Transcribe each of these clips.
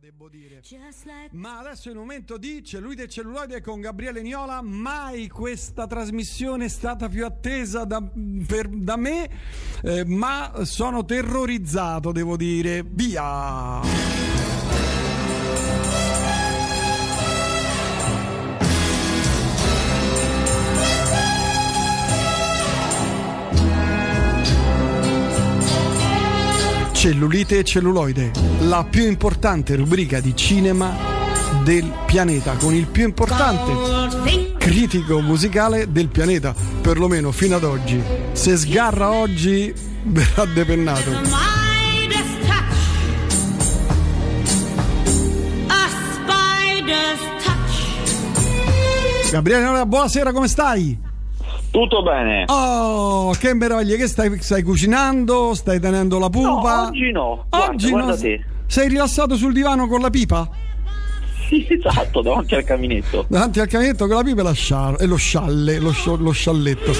devo dire. Ma adesso è il momento di Cellulite e Celluloide con Gabriele Niola. Mai questa trasmissione è stata più attesa da, per, da me, eh, ma sono terrorizzato, devo dire. Via! Cellulite e celluloide, la più importante rubrica di cinema del pianeta, con il più importante critico musicale del pianeta, perlomeno fino ad oggi. Se sgarra oggi verrà depennato. Gabriele, buonasera, come stai? Tutto bene. Oh, che meraviglia, che stai, stai cucinando? Stai tenendo la pupa? No, oggi no. Oggi guarda, no. guarda. Sei rilassato sul divano con la pipa? Sì, esatto, davanti al caminetto. Davanti al caminetto con la pipa e, la sciar- e lo scialle, lo, scio- lo scialletto.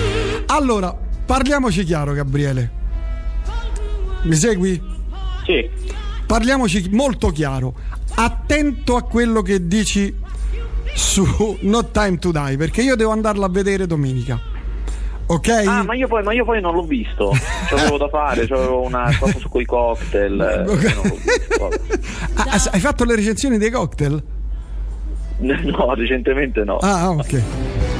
Allora, parliamoci chiaro, Gabriele. Mi segui? Sì. Parliamoci molto chiaro. Attento a quello che dici su No Time to Die, perché io devo andarla a vedere domenica. Ok? Ah, ma io poi, ma io poi non l'ho visto. C'avevo da fare, c'avevo una cosa su quei cocktail. eh, visto. vabbè. Ah, hai fatto le recensioni dei cocktail? No, recentemente no. Ah, ok.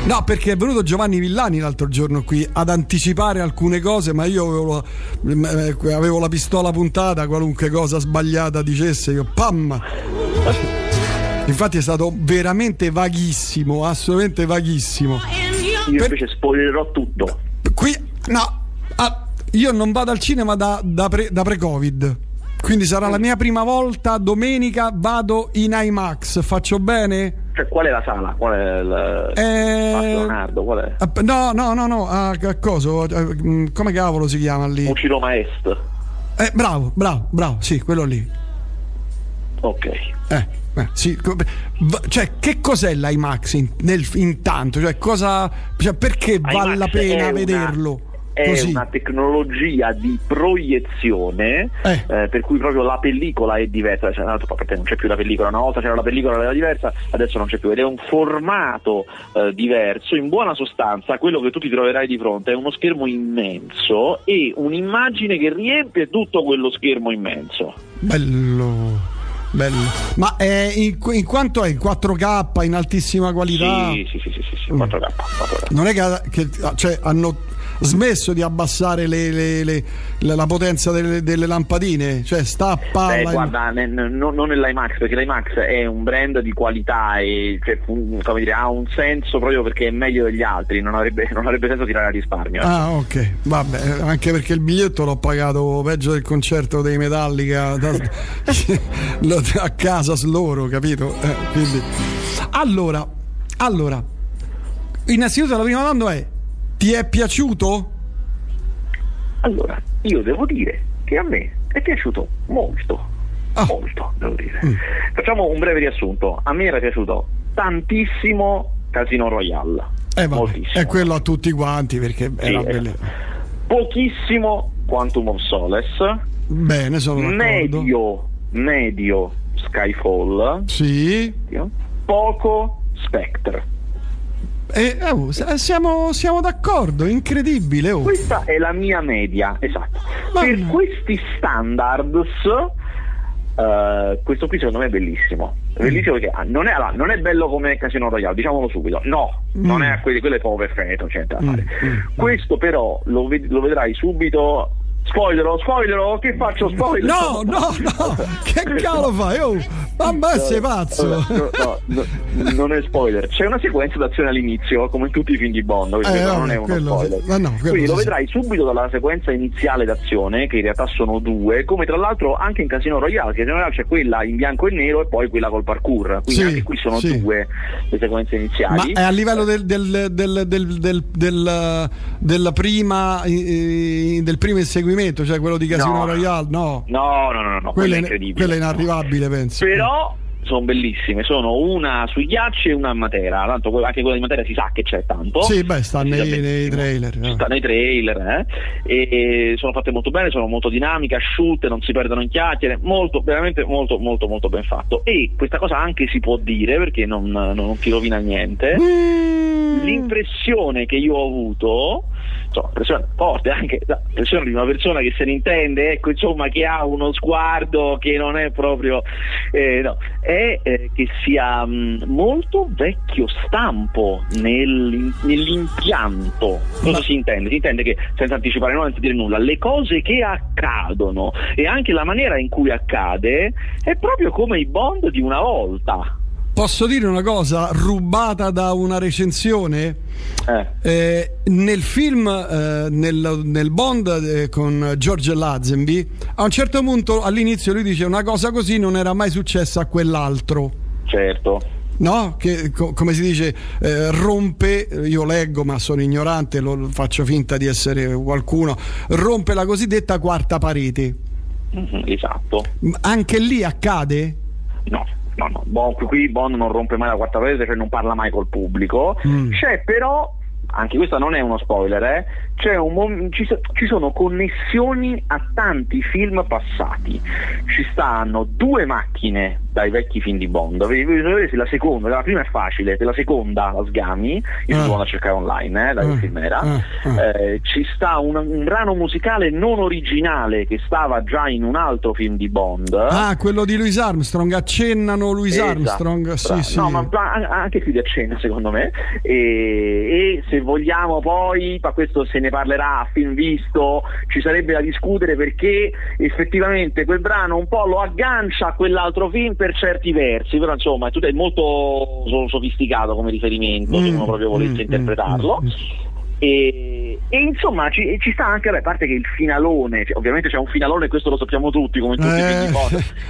No, perché è venuto Giovanni Villani l'altro giorno qui ad anticipare alcune cose, ma io avevo la, avevo la pistola puntata, qualunque cosa sbagliata dicesse, io pam! Infatti è stato veramente vaghissimo, assolutamente vaghissimo. Io per- invece spoilerò tutto. Qui, no, ah, io non vado al cinema da, da pre- da pre-Covid. Quindi sarà la mia prima volta. Domenica vado in IMAX. Faccio bene? Cioè, qual è la sala? Qual è il. Eh, Leonardo, qual è? ah, No, no, no, no. A, a coso? eh, mm, Come cavolo si chiama lì? Uciroma Est. Eh, bravo, bravo, bravo. Sì, quello lì. Ok. Eh, eh, sì, cioè, che cos'è l'IMAX in- nel- intanto? Cioè, cosa, cioè, perché vale la pena una- vederlo? È Così. una tecnologia di proiezione Eh. eh, per cui proprio la pellicola è diversa. Cioè, tanto, perché non c'è più la pellicola, una volta c'era la pellicola era diversa, adesso non c'è più ed è un formato eh, diverso. In buona sostanza, quello che tu ti troverai di fronte è uno schermo immenso e un'immagine che riempie tutto quello schermo immenso. Bello. Bello. Ma è in, in quanto è? In 4K, in altissima qualità? Sì, sì, sì, sì, sì, sì, Mm. 4K, 4K. Non è che, che- cioè, hanno smesso di abbassare le- le- le- la, potenza delle, delle lampadine? Cioè, sta a Beh, palla. guarda, ne- ne- non non nell'IMAX, perché l'IMAX è un brand di qualità e cioè, dire, ha un senso proprio perché è meglio degli altri, non avrebbe, non avrebbe senso tirare a risparmio. Ah, ok, vabbè, anche perché il biglietto l'ho pagato peggio del concerto dei Metallica da- a casa loro, capito? Eh, quindi. Allora, allora, innanzitutto la prima domanda è: ti è piaciuto? Allora, io devo dire che a me è piaciuto molto, Ah. molto, devo dire. Mm. Facciamo un breve riassunto. A me era piaciuto tantissimo Casino Royale. Eh, vabbè, è quello a tutti quanti perché Sì, era eh. belle- Pochissimo Quantum of Solace. Bene, sono d'accordo. Medio, medio Skyfall. Sì. Poco Spectre. Eh, oh, siamo, siamo d'accordo, incredibile. oh. Questa è la mia media, esatto. Ma per no. questi standards, eh, questo qui secondo me è bellissimo. È bellissimo perché ah, non è, allora, non è bello come Casino Royale, diciamolo subito. No, non Mm. è a quelli, quello è proprio perfetto, c'è da Mm, fare. mm, Questo però lo, ved- lo vedrai subito. Spoilerò, spoilerò, che faccio spoiler? No, no, no, che cavolo fai? Oh, ma sei pazzo. No, no, no, non è spoiler. C'è una sequenza d'azione all'inizio, come in tutti i film di Bond, quindi Eh, non è uno quello spoiler. Ma quindi lo vedrai subito dalla sequenza iniziale d'azione, che in realtà sono due, come tra l'altro anche in Casino Royale, che Casino Royale c'è quella in bianco e nero e poi quella col parkour. Quindi Sì, anche qui sono sì. due le sequenze Ma iniziali. è a livello del, del, del, del, del, del- della prima, eh, del primo inseguimento, cioè quello di Casino No. Royale? No, No, no, no, no, quello è incredibile. quello è inarrivabile, penso. Però, sono bellissime, sono una sui ghiacci e una a Matera, tanto anche quella di Matera si sa che c'è tanto. Sì, beh, sta nei, nei, trailer. No? Sta nei trailer, eh? e sono fatte molto bene, sono molto dinamiche, asciutte, non si perdono in chiacchiere, molto, veramente molto, molto, molto ben fatto. E questa cosa anche si può dire perché non, non ti rovina niente. Mm. L'impressione che io ho avuto insomma, persona forte, anche la persona di una persona che se ne intende, ecco, insomma, che ha uno sguardo che non è proprio, eh, no, è eh, che sia mh, mm, molto vecchio stampo nel, nell'impianto. Cosa Ma... si intende? Si intende che, senza anticipare nulla, senza dire nulla, le cose che accadono e anche la maniera in cui accade è proprio come i bond di una volta. Posso dire una cosa rubata da una recensione? Eh. Eh, nel film, eh, nel, nel, Bond eh, con George Lazenby, a un certo punto all'inizio lui dice una cosa così non era mai successa a quell'altro. Certo. No? Che co- come si dice, eh, rompe, io leggo ma sono ignorante, lo, faccio finta di essere qualcuno, rompe la cosiddetta quarta parete. Mm-hmm, esatto. Anche lì accade? No no, no, bon, qui Bond non rompe mai la quarta parete, cioè non parla mai col pubblico. Mm. C'è però anche questo non è uno spoiler, eh? un, ci, ci, sono connessioni a tanti film passati. Ci stanno due macchine dai vecchi film di Bond. La seconda, la prima è facile, la seconda la sgami, io uh. sono a cercare online, eh, da uh. film era. Uh. Eh, ci sta un, un, brano musicale non originale che stava già in un altro film di Bond. Ah, quello di Louis Armstrong, accennano Louis esatto. Armstrong. Sì, sì. No, ma anche qui di accenna secondo me. E, e se vogliamo poi, ma questo se ne parlerà a film visto, ci sarebbe da discutere perché effettivamente quel brano un po' lo aggancia a quell'altro film per certi versi, però insomma è, tutto, è molto sofisticato come riferimento mm, se uno proprio volesse mm, interpretarlo. Mm, mm. E, e, insomma ci, ci, sta anche, a parte che il finalone, cioè, ovviamente c'è un finalone, questo lo sappiamo tutti, come tutti eh.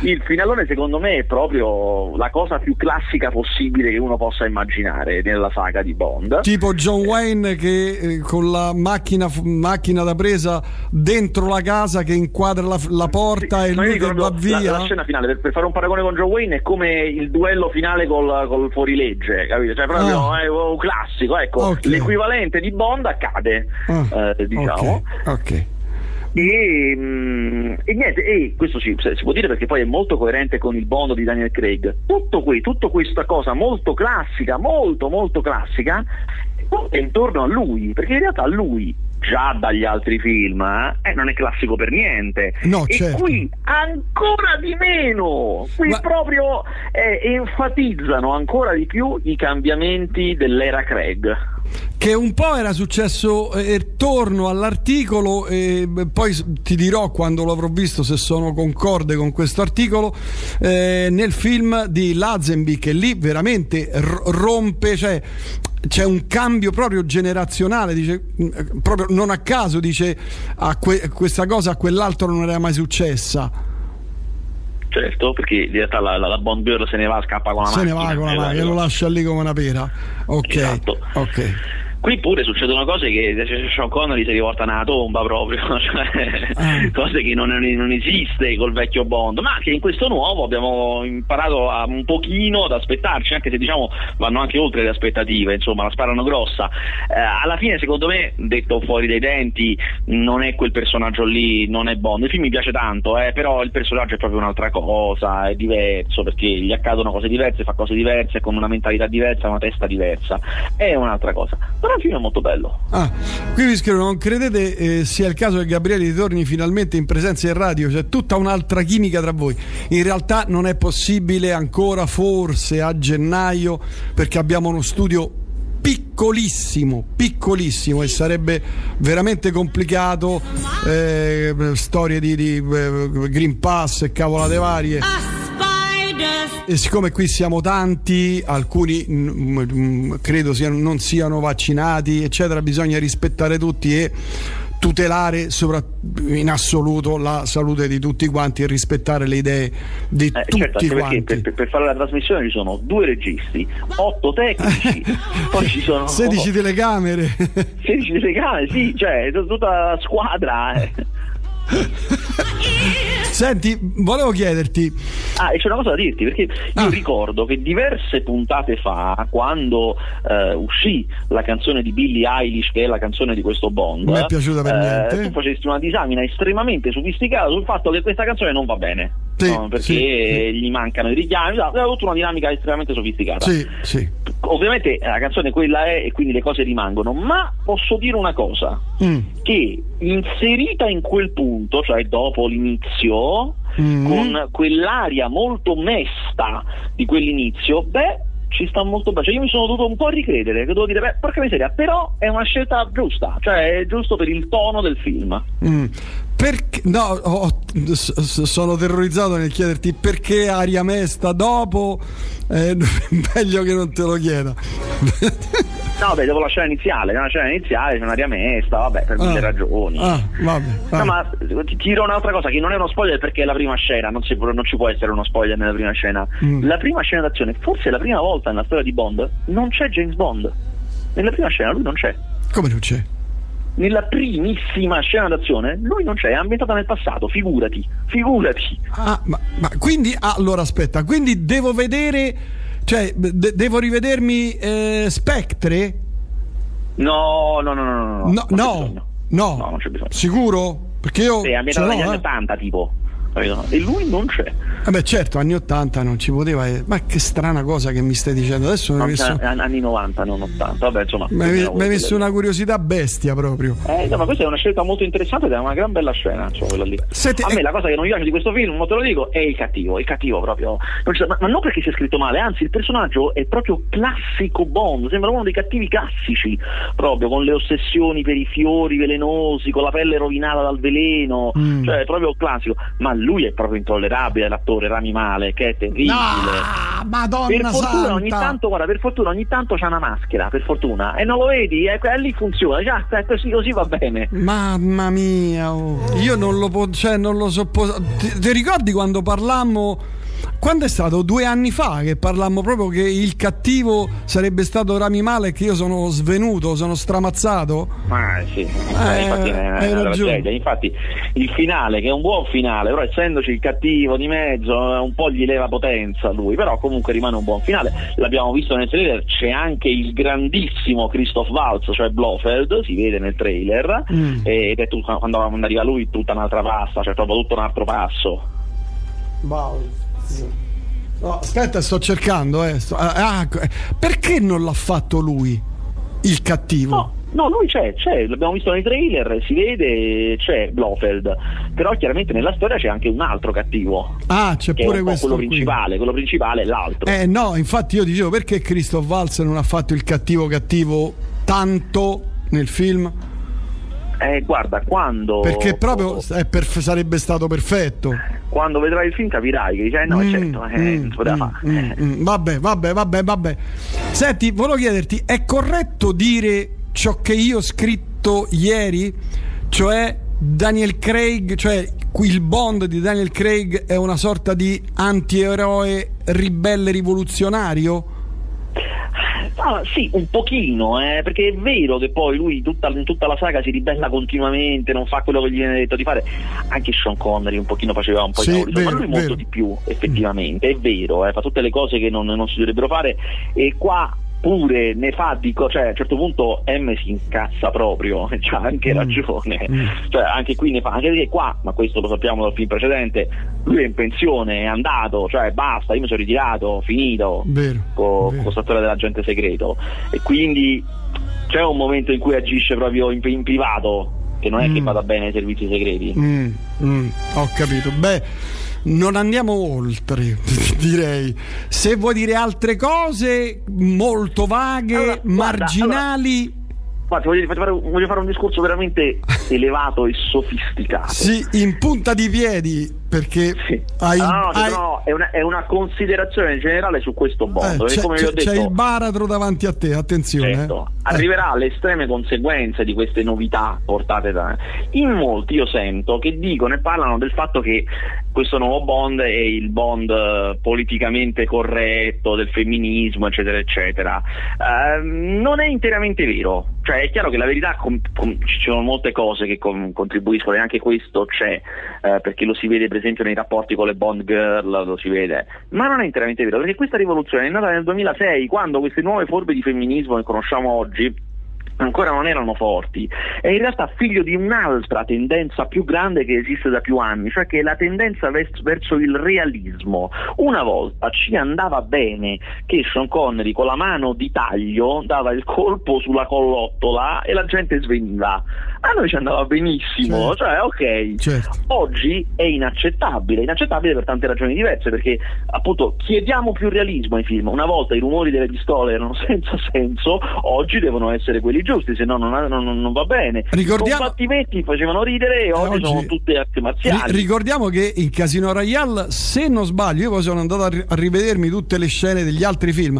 di Il finalone secondo me è proprio la cosa più classica possibile che uno possa immaginare nella saga di Bond. Tipo John Wayne che eh, con la macchina, macchina, da presa dentro la casa che inquadra la, la porta sì, e lui che va via. La, la scena finale, per, per, fare un paragone con John Wayne, è come il duello finale col, col fuorilegge, capito? Cioè proprio ah. è un classico, ecco, okay. l'equivalente di Bond seconda cade, ah, eh, diciamo. Ok. okay. E, mm, e, niente, e questo si, si, può dire perché poi è molto coerente con il Bond di Daniel Craig. Tutto qui, tutta questa cosa molto classica, molto molto classica, è intorno a lui, perché in realtà lui già dagli altri film eh, non è classico per niente. No, e certo. qui ancora di meno. Qui Ma... proprio eh, enfatizzano ancora di più i cambiamenti dell'era Craig. Che un po' era successo eh, torno all'articolo e poi ti dirò quando l'avrò visto se sono concorde con questo articolo eh, nel film di Lazenby che lì veramente r- rompe cioè c'è un cambio proprio generazionale, dice, proprio non a caso dice a que- questa cosa a quell'altro non era mai successa. Certo, perché in realtà la, la, la Bond Girl se ne va, scappa con la se macchina. Se ne va con la macchina, lo lascia lì come una pera. Ok. Esatto. okay. Qui pure succedono cose che Sean Connery si riporta nella tomba proprio, cioè, ah. cose che non, non, esiste col vecchio Bond, ma che in questo nuovo abbiamo imparato a, un pochino ad aspettarci, anche se diciamo vanno anche oltre le aspettative, insomma la sparano grossa. Eh, alla fine secondo me, detto fuori dai denti, non è quel personaggio lì, non è Bond. Il film mi piace tanto, eh, però il personaggio è proprio un'altra cosa, è diverso perché gli accadono cose diverse, fa cose diverse, con una mentalità diversa, una testa diversa, è un'altra cosa però il film è molto bello. Ah, qui vi scrivo, non credete eh, sia il caso che Gabriele ritorni finalmente in presenza in radio? C'è tutta un'altra chimica tra voi. In realtà non è possibile ancora, forse a gennaio, perché abbiamo uno studio piccolissimo, piccolissimo e sarebbe veramente complicato. Eh, storie di, di eh, Green Pass e cavolate varie. Ah e siccome qui siamo tanti, alcuni mh, mh, credo siano, non siano vaccinati, eccetera, bisogna rispettare tutti e tutelare in assoluto la salute di tutti quanti e rispettare le idee di eh, tutti certo, quanti. Per, per, fare la trasmissione ci sono due registi, otto tecnici, poi ci sono 16 telecamere. 16 telecamere, sì, cioè tutta la squadra. Eh. Senti, volevo chiederti. Ah, e c'è una cosa da dirti, perché io ah. ricordo che diverse puntate fa, quando eh, uscì la canzone di Billie Eilish, che è la canzone di questo Bond, mi è piaciuta per eh, niente. tu facesti una disamina estremamente sofisticata sul fatto che questa canzone non va bene. Sì, no, perché sì, gli mancano i richiami, no, aveva tutta una dinamica estremamente sofisticata. Ovviamente la canzone quella è e quindi le cose rimangono, ma posso dire una cosa, mm. che inserita in quel punto, cioè dopo l'inizio, mm. con quell'aria molto mesta di quell'inizio, beh, ci sta molto bene. Cioè, io mi sono dovuto un po' ricredere, che devo dire, beh, porca miseria, però è una scelta giusta, cioè è giusto per il tono del film. Mm. Perché, no, oh, sono terrorizzato nel chiederti perché aria mesta dopo, eh, meglio che non te lo chieda. No, beh, dopo la scena iniziale, nella scena iniziale c'è un'aria mesta, vabbè, per mille ah, ragioni. Ah, vabbè, vabbè. No, ma ti dirò un'altra cosa, che non è uno spoiler perché è la prima scena, non, si, non ci può essere uno spoiler nella prima scena. Mm. La prima scena d'azione, forse è la prima volta nella storia di Bond, non c'è James Bond. Nella prima scena lui non c'è. Come non c'è? nella primissima scena d'azione lui non c'è, è ambientata nel passato, figurati, figurati. Ah, ma, ma quindi, allora aspetta, quindi devo vedere, cioè, de- devo rivedermi eh, Spectre? No, no, no, no, no. No, no, no. no. non c'è bisogno. Sicuro? Perché io... Sì, a metà degli anni eh. 80 tipo e lui non c'è. Vabbè, certo, anni 80 non ci poteva. Ma che strana cosa che mi stai dicendo adesso. Mi messo... Anni 90, non 80. Vabbè, insomma. Mi hai messo una curiosità bestia proprio. Eh, no, ma questa è una scelta molto interessante ed è una gran bella scena. Quella lì. Senti, A me eh... la cosa che non mi piace di questo film, te lo dico, è il cattivo. Il cattivo proprio. Non ma, ma, non perché sia scritto male, anzi, il personaggio è proprio classico Bond. Sembra uno dei cattivi classici, proprio con le ossessioni per i fiori velenosi, con la pelle rovinata dal veleno. Mm. Cioè, è proprio classico. Ma lui è proprio intollerabile l'attore Rami Male che è terribile. No, madonna per fortuna santa. ogni tanto guarda per fortuna ogni tanto c'ha una maschera per fortuna. E non lo vedi? E eh, lì funziona. Già così, così va bene. Mamma mia oh. io non lo, po- cioè, non lo sopposo ti, ti ricordi quando parlammo quando è stato? Due anni fa che parlammo proprio che il cattivo sarebbe stato Rami Male che io sono svenuto, sono stramazzato? Ah sì, eh, infatti è una tragedia. Infatti il finale, che è un buon finale, però essendoci il cattivo di mezzo, un po' gli leva potenza a lui, però comunque rimane un buon finale. L'abbiamo visto nel trailer, c'è anche il grandissimo Christoph Waltz, cioè Blofeld, si vede nel trailer, mm. ed è tutto, quando arriva lui tutta un'altra pasta, cioè proprio tutto un altro passo. Wow. No, aspetta, sto cercando. Eh. Sto, ah, ah, perché non l'ha fatto lui, il cattivo? No. No, lui c'è, c'è, l'abbiamo visto nei trailer, si vede, c'è Blofeld, però chiaramente nella storia c'è anche un altro cattivo. Ah, c'è pure questo. Quello principale, quello principale è l'altro. Eh no, infatti io dicevo perché Christoph Waltz non ha fatto il cattivo cattivo tanto nel film? Eh, guarda, quando. Perché proprio perf- sarebbe stato perfetto. Quando vedrai il film capirai che dice: eh, no, mm, certo, eh, mm, non si poteva mm. Mm, mm, vabbè, vabbè, vabbè, vabbè. Senti, volevo chiederti: è corretto dire ciò che io ho scritto ieri? Cioè, Daniel Craig, cioè il Bond di Daniel Craig è una sorta di antieroe ribelle rivoluzionario? Ah, sì, un pochino, eh, perché è vero che poi lui tutta, in tutta la saga si ribella continuamente, non fa quello che gli viene detto di fare. Anche Sean Connery un pochino faceva un po' sì, i cavoli, ma lui molto di più, effettivamente, è vero, eh, fa tutte le cose che non, non si dovrebbero fare e qua pure ne fa di co- cioè a un certo punto M si incazza proprio, c'ha anche mm. ragione, mm. cioè anche qui ne fa, anche perché qua, ma questo lo sappiamo dal film precedente, lui è in pensione, è andato, cioè basta, io mi sono ritirato, finito vero, con questa storia dell'agente segreto e quindi c'è un momento in cui agisce proprio in, in privato, che non è mm. che vada bene ai servizi segreti. Mm. Mm. Ho capito, beh non andiamo oltre, direi. Se vuoi dire altre cose molto vaghe, allora, marginali. Guarda, allora Guarda, voglio, fare, voglio, fare, un discorso veramente elevato e sofisticato. Sì, in punta di piedi, perché sì. hai, ah, no, hai... no, è, una, è, una, considerazione generale su questo mondo. Eh, c'è, come c'è, ho detto, c'è il baratro davanti a te, attenzione. Certo, eh. arriverà alle estreme conseguenze di queste novità portate da... In molti io sento che dicono e parlano del fatto che questo nuovo Bond è il Bond eh, politicamente corretto, del femminismo, eccetera, eccetera. Uh, non è interamente vero. Cioè, è chiaro che la verità com- com- ci sono molte cose che com- contribuiscono e anche questo c'è, uh, perché lo si vede per esempio nei rapporti con le Bond Girl lo si vede, ma non è interamente vero, perché questa rivoluzione è nata nel 2006, quando queste nuove forme di femminismo che conosciamo oggi ancora non erano forti, è in realtà figlio di un'altra tendenza più grande che esiste da più anni, cioè che è la tendenza verso il realismo. Una volta ci andava bene che Sean Connery con la mano di taglio dava il colpo sulla collottola e la gente sveniva. A noi ci andava benissimo, certo. cioè ok. Certo. Oggi è inaccettabile, inaccettabile per tante ragioni diverse, perché appunto chiediamo più realismo ai film. Una volta i rumori delle pistole erano senza senso, oggi devono essere quelli giusti, se no non, non, non va bene. Ricordiamo... I combattimenti facevano ridere e oggi, oggi, sono tutte arti marziali. Ricordiamo che in Casino Royale, se non sbaglio, io poi sono andato a rivedermi tutte le scene degli altri film.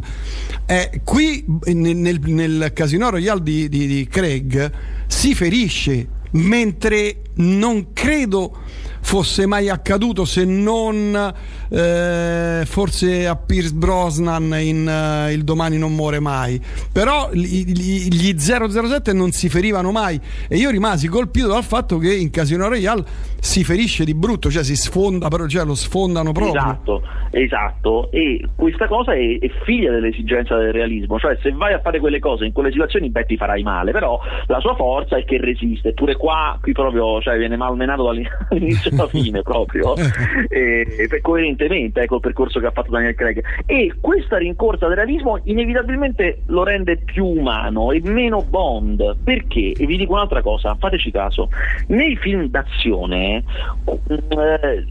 Eh, qui nel, nel, nel, Casino Royale di, di, di Craig si ferisce, mentre non credo fosse mai accaduto se non eh, forse a Pierce Brosnan in uh, Il domani non muore mai. Però gli, gli 007 non si ferivano mai. E io rimasi colpito dal fatto che in Casino Royale si ferisce di brutto cioè si sfonda però cioè lo sfondano proprio. Esatto, esatto. E questa cosa è, è figlia dell'esigenza del realismo. Cioè se vai a fare quelle cose in quelle situazioni beh ti farai male. Però la sua forza è che resiste. Eppure qua qui proprio cioè, viene malmenato dall'inizio alla fine proprio e, e, coerentemente ecco il percorso che ha fatto Daniel Craig. E questa rincorsa del realismo inevitabilmente lo rende più umano e meno Bond. Perché? E vi dico un'altra cosa, fateci caso. Nei film d'azione eh,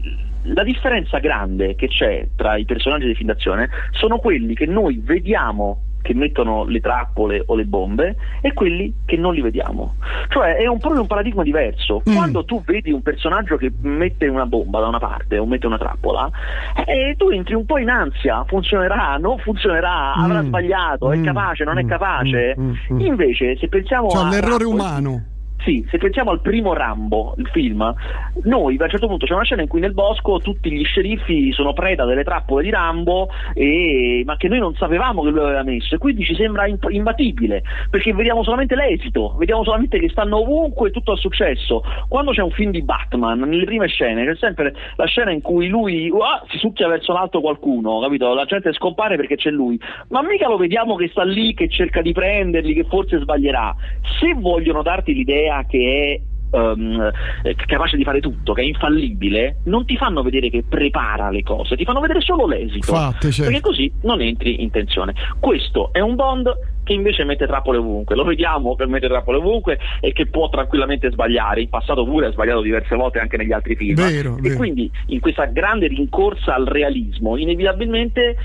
la differenza grande che c'è tra i personaggi di film d'azione sono quelli che noi vediamo che mettono le trappole o le bombe e quelli che non li vediamo. Cioè è un, proprio un paradigma diverso. Mm. Quando tu vedi un personaggio che mette una bomba da una parte o mette una trappola, eh, tu entri un po' in ansia, funzionerà, non funzionerà, mm. avrà sbagliato, mm. è capace, non è mm. capace. Mm. Mm. Invece se pensiamo cioè, a... l'errore umano sì, se pensiamo al primo Rambo, il film, noi a un certo punto c'è una scena in cui nel bosco tutti gli sceriffi sono preda delle trappole di Rambo, e... ma che noi non sapevamo che lui aveva messo, e quindi ci sembra imp- imbattibile, perché vediamo solamente l'esito, vediamo solamente che stanno ovunque e tutto è successo. Quando c'è un film di Batman, nelle prime scene, c'è sempre la scena in cui lui uh, si succhia verso l'alto qualcuno, capito? La gente scompare perché c'è lui, ma mica lo vediamo che sta lì, che cerca di prenderli, che forse sbaglierà. Se vogliono darti l'idea idea che è Um, capace di fare tutto, che è infallibile, non ti fanno vedere che prepara le cose, ti fanno vedere solo l'esito. Fatte, certo. Perché così non entri in tensione. Questo è un Bond che invece mette trappole ovunque. Lo vediamo che mette trappole ovunque e che può tranquillamente sbagliare. In passato pure ha sbagliato diverse volte anche negli altri film. Vero, e vero. quindi in questa grande rincorsa al realismo, inevitabilmente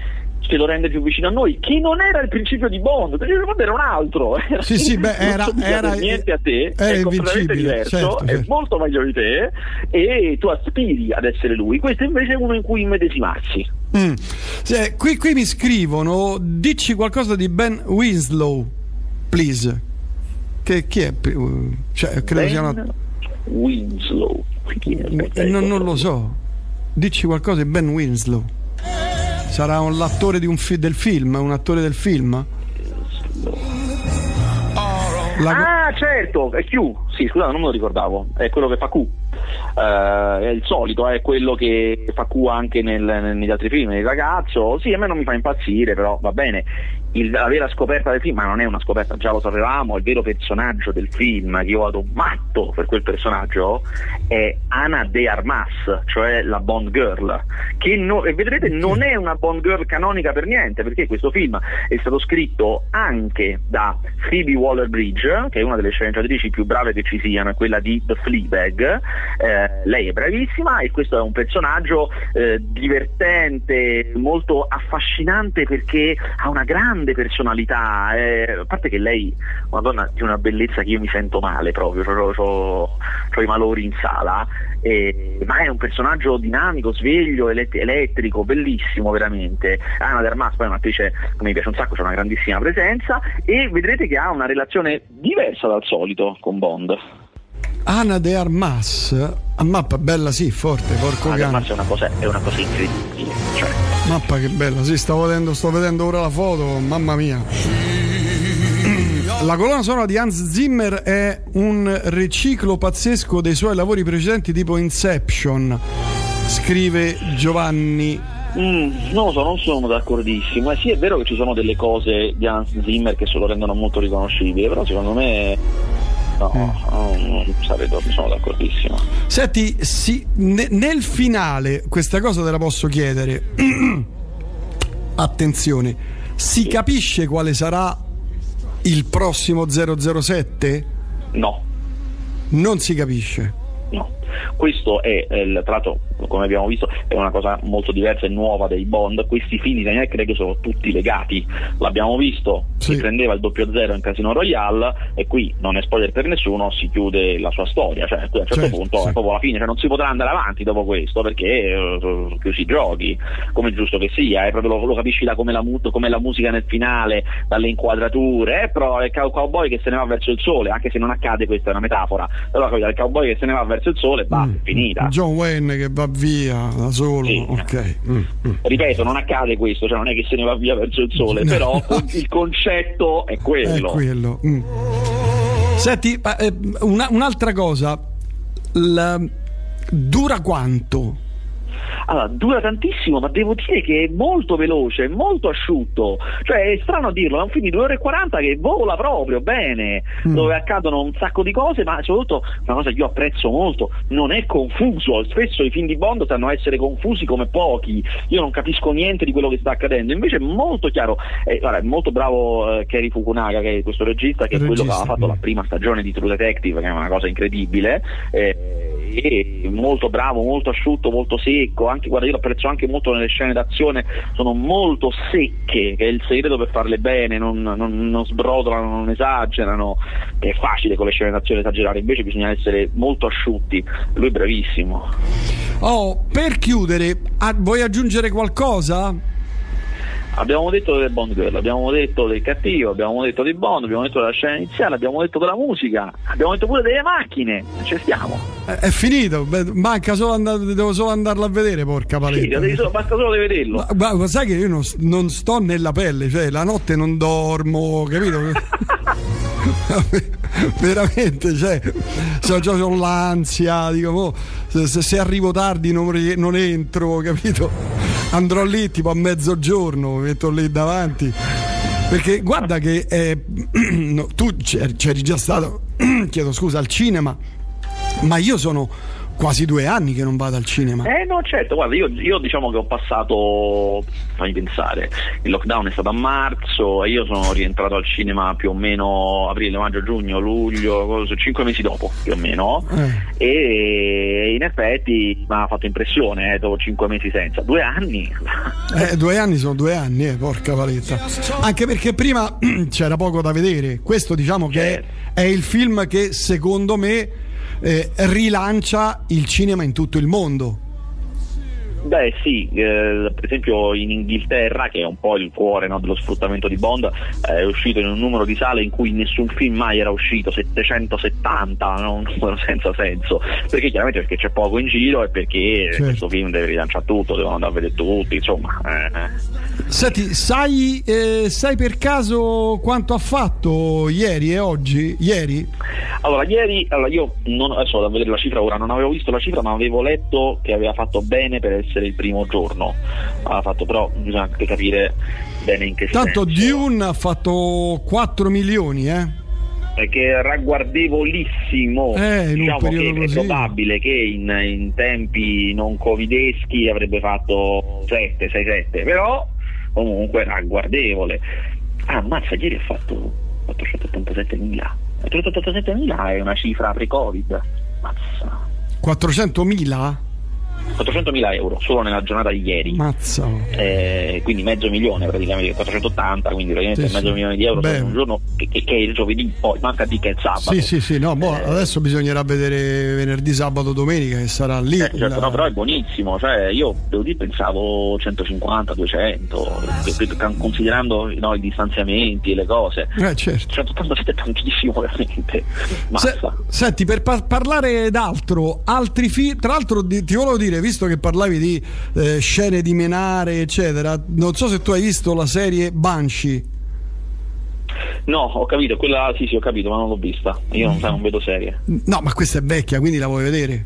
ce lo rende più vicino a noi, che non era il principio di Bond, perché Bond era un altro. Era sì, sì, beh, era, era niente a te, è completamente diverso, certo, è certo. molto meglio di te e tu aspiri ad essere lui. Questo invece è uno in cui immedesimarsi. Mm. Sì, qui, qui, mi scrivono, dici qualcosa di Ben Winslow, please. Che, chi è? Cioè, credo ben sia una... Winslow. Chi è? Non, non lo so. Dici qualcosa di Ben Winslow. Sarà un, l'attore un fi- del film, un attore del film? La... Ah, certo, è Q. Sì, scusate, non me lo ricordavo. È quello che fa Q. Uh, è il solito, è quello che fa Q anche nel, negli altri film. Il ragazzo, sì, a me non mi fa impazzire, però va bene il, la vera scoperta del film, ma non è una scoperta, già lo sapevamo, il vero personaggio del film, che io vado matto per quel personaggio, è Ana de Armas, cioè la Bond Girl, che no, e vedrete non è una Bond Girl canonica per niente, perché questo film è stato scritto anche da Phoebe Waller-Bridge, che è una delle sceneggiatrici più brave che ci siano, quella di The Fleabag, eh, lei è bravissima e questo è un personaggio eh, divertente, molto affascinante perché ha una grande grande personalità, eh, a parte che lei è una donna di una bellezza che io mi sento male proprio, ho i malori in sala, eh, ma è un personaggio dinamico, sveglio, elett- elettrico, bellissimo veramente. Anna Dermas poi è un'attrice che mi piace un sacco, c'è una grandissima presenza e vedrete che ha una relazione diversa dal solito con Bond. Ana de Armas, a mappa bella sì, forte, porco Ana de Armas è una cosa, è una cosa incredibile. Cioè. Mappa che bella, sì, stavo vedendo, sto vedendo ora la foto, mamma mia. La colonna sonora di Hans Zimmer è un riciclo pazzesco dei suoi lavori precedenti tipo Inception. scrive Giovanni. Mm, non lo so, non sono d'accordissimo. Eh sì, è vero che ci sono delle cose di Hans Zimmer che se lo rendono molto riconoscibili, però secondo me no, mm. non sarebbero, sono d'accordissimo. Senti, sì, ne, nel finale, questa cosa te la posso chiedere. Attenzione, si sì. capisce quale sarà il prossimo 007? No. Non si capisce. No. Questo è, eh, tra l'altro, come abbiamo visto, è una cosa molto diversa e nuova dei Bond. Questi film di Daniel Craig sono tutti legati. L'abbiamo visto, sì. si prendeva il doppio zero in Casino Royale e qui non è spoiler per nessuno, si chiude la sua storia. Cioè, a un certo certo, punto sì. è proprio la fine, cioè, non si potrà andare avanti dopo questo perché sono chiusi i giochi, come è giusto che sia. Eh, proprio lo, lo capisci da come la, come la, musica nel finale, dalle inquadrature, eh, però è il cowboy che se ne va verso il sole, anche se non accade, questa è una metafora. Però capito, il cowboy che se ne va verso il sole, basta, mm. finita. John Wayne che va via da solo. Sì. Okay. Mm. Mm. Ripeto, non accade questo, cioè non è che se ne va via verso il sole, no. però il concetto è quello. È quello. Mm. Senti, eh, una, un'altra cosa, La, dura quanto? Allora, dura tantissimo, ma devo dire che è molto veloce, molto asciutto. Cioè, è strano dirlo, è un film di 2 ore e 40 che vola proprio bene, mm. dove accadono un sacco di cose, ma soprattutto una cosa che io apprezzo molto, non è confuso. Spesso i film di Bond sanno essere confusi come pochi. Io non capisco niente di quello che sta accadendo. Invece è molto chiaro. Eh, guarda, è molto bravo eh, Kerry Fukunaga, che è questo regista, che è quello che aveva fatto la prima stagione di True Detective, che è una cosa incredibile. Eh, molto bravo, molto asciutto, molto secco, anche, guarda, io lo apprezzo anche molto nelle scene d'azione, sono molto secche, che è il segreto per farle bene, non, non, non sbrodolano, non esagerano, è facile con le scene d'azione esagerare, invece bisogna essere molto asciutti, lui è bravissimo. Oh, per chiudere, vuoi aggiungere qualcosa? Abbiamo detto del Bond Girl, abbiamo detto del cattivo, abbiamo detto di Bond, abbiamo detto della scena iniziale, abbiamo detto della musica, abbiamo detto pure delle macchine, ci stiamo. È, è finito, manca solo andare, devo solo andarlo a vedere, porca paletta. Sì, solo, basta solo di vederlo. Ma, ma, sai che io non, non, sto nella pelle, cioè la notte non dormo, capito? veramente cioè se già ho l'ansia dico oh, se, se, arrivo tardi non, non entro capito andrò lì tipo a mezzogiorno, mi metto lì davanti. Perché guarda che eh, no, tu c'eri già stato, chiedo scusa, al cinema, ma io sono quasi due anni che non vado al cinema. Eh no, certo, guarda, io, io, diciamo che ho passato, fammi pensare, il lockdown è stato a marzo e io sono rientrato al cinema più o meno aprile, maggio, giugno, luglio, cinque mesi dopo più o meno eh. e in effetti mi ha fatto impressione eh, dopo cinque mesi senza. Due anni? Eh, due anni sono due anni, eh, porca paletta. Anche perché prima c'era poco da vedere. Questo diciamo che certo. è il film che secondo me eh, rilancia il cinema in tutto il mondo. Beh sì, eh, per esempio in Inghilterra, che è un po' il cuore no, dello sfruttamento di Bond, eh, è uscito in un numero di sale in cui nessun film mai era uscito, 770, no? un numero senza senso, perché chiaramente perché c'è poco in giro e perché certo. questo film deve rilanciare tutto, devono andare a vedere tutti, insomma. Eh. Senti, sai, eh, sai, per caso quanto ha fatto ieri e oggi? Ieri? Allora, ieri, allora io non, adesso vado a vedere la cifra ora, non avevo visto la cifra ma avevo letto che aveva fatto bene per essere il primo giorno, aveva fatto però bisogna anche capire bene in che Tanto senso. Tanto Dune ha fatto 4 milioni, eh? che è ragguardevolissimo eh, diciamo che così. è probabile che in, in, tempi non covideschi avrebbe fatto 7, 6, 7 però comunque ragguardevole. Ah, ammazza, ieri ha fatto 487.000. 487.000 è una cifra pre-Covid. Mazza. 400.000? 400.000 euro solo nella giornata di ieri. Mazza. Eh, quindi mezzo milione praticamente, 480, quindi praticamente sì, mezzo sì. milione di euro Beh. un giorno che, che, che, è il giovedì, poi manca di che è il sabato. Sì, sì, sì, no, boh, eh, adesso bisognerà vedere venerdì, sabato, domenica che sarà lì. Eh, certo, la... no, però è buonissimo, cioè io devo dire pensavo 150, 200, considerando no, i distanziamenti e le cose. Eh, certo. 187 è tantissimo veramente. Se, senti, per par- parlare d'altro, altri film, tra l'altro di, ti volevo dire, visto che parlavi di eh, scene di menare, eccetera, non so se tu hai visto la serie Banshee. No, ho capito, quella sì, sì, ho capito, ma non l'ho vista. Io non, non vedo serie. No, ma questa è vecchia, quindi la vuoi vedere?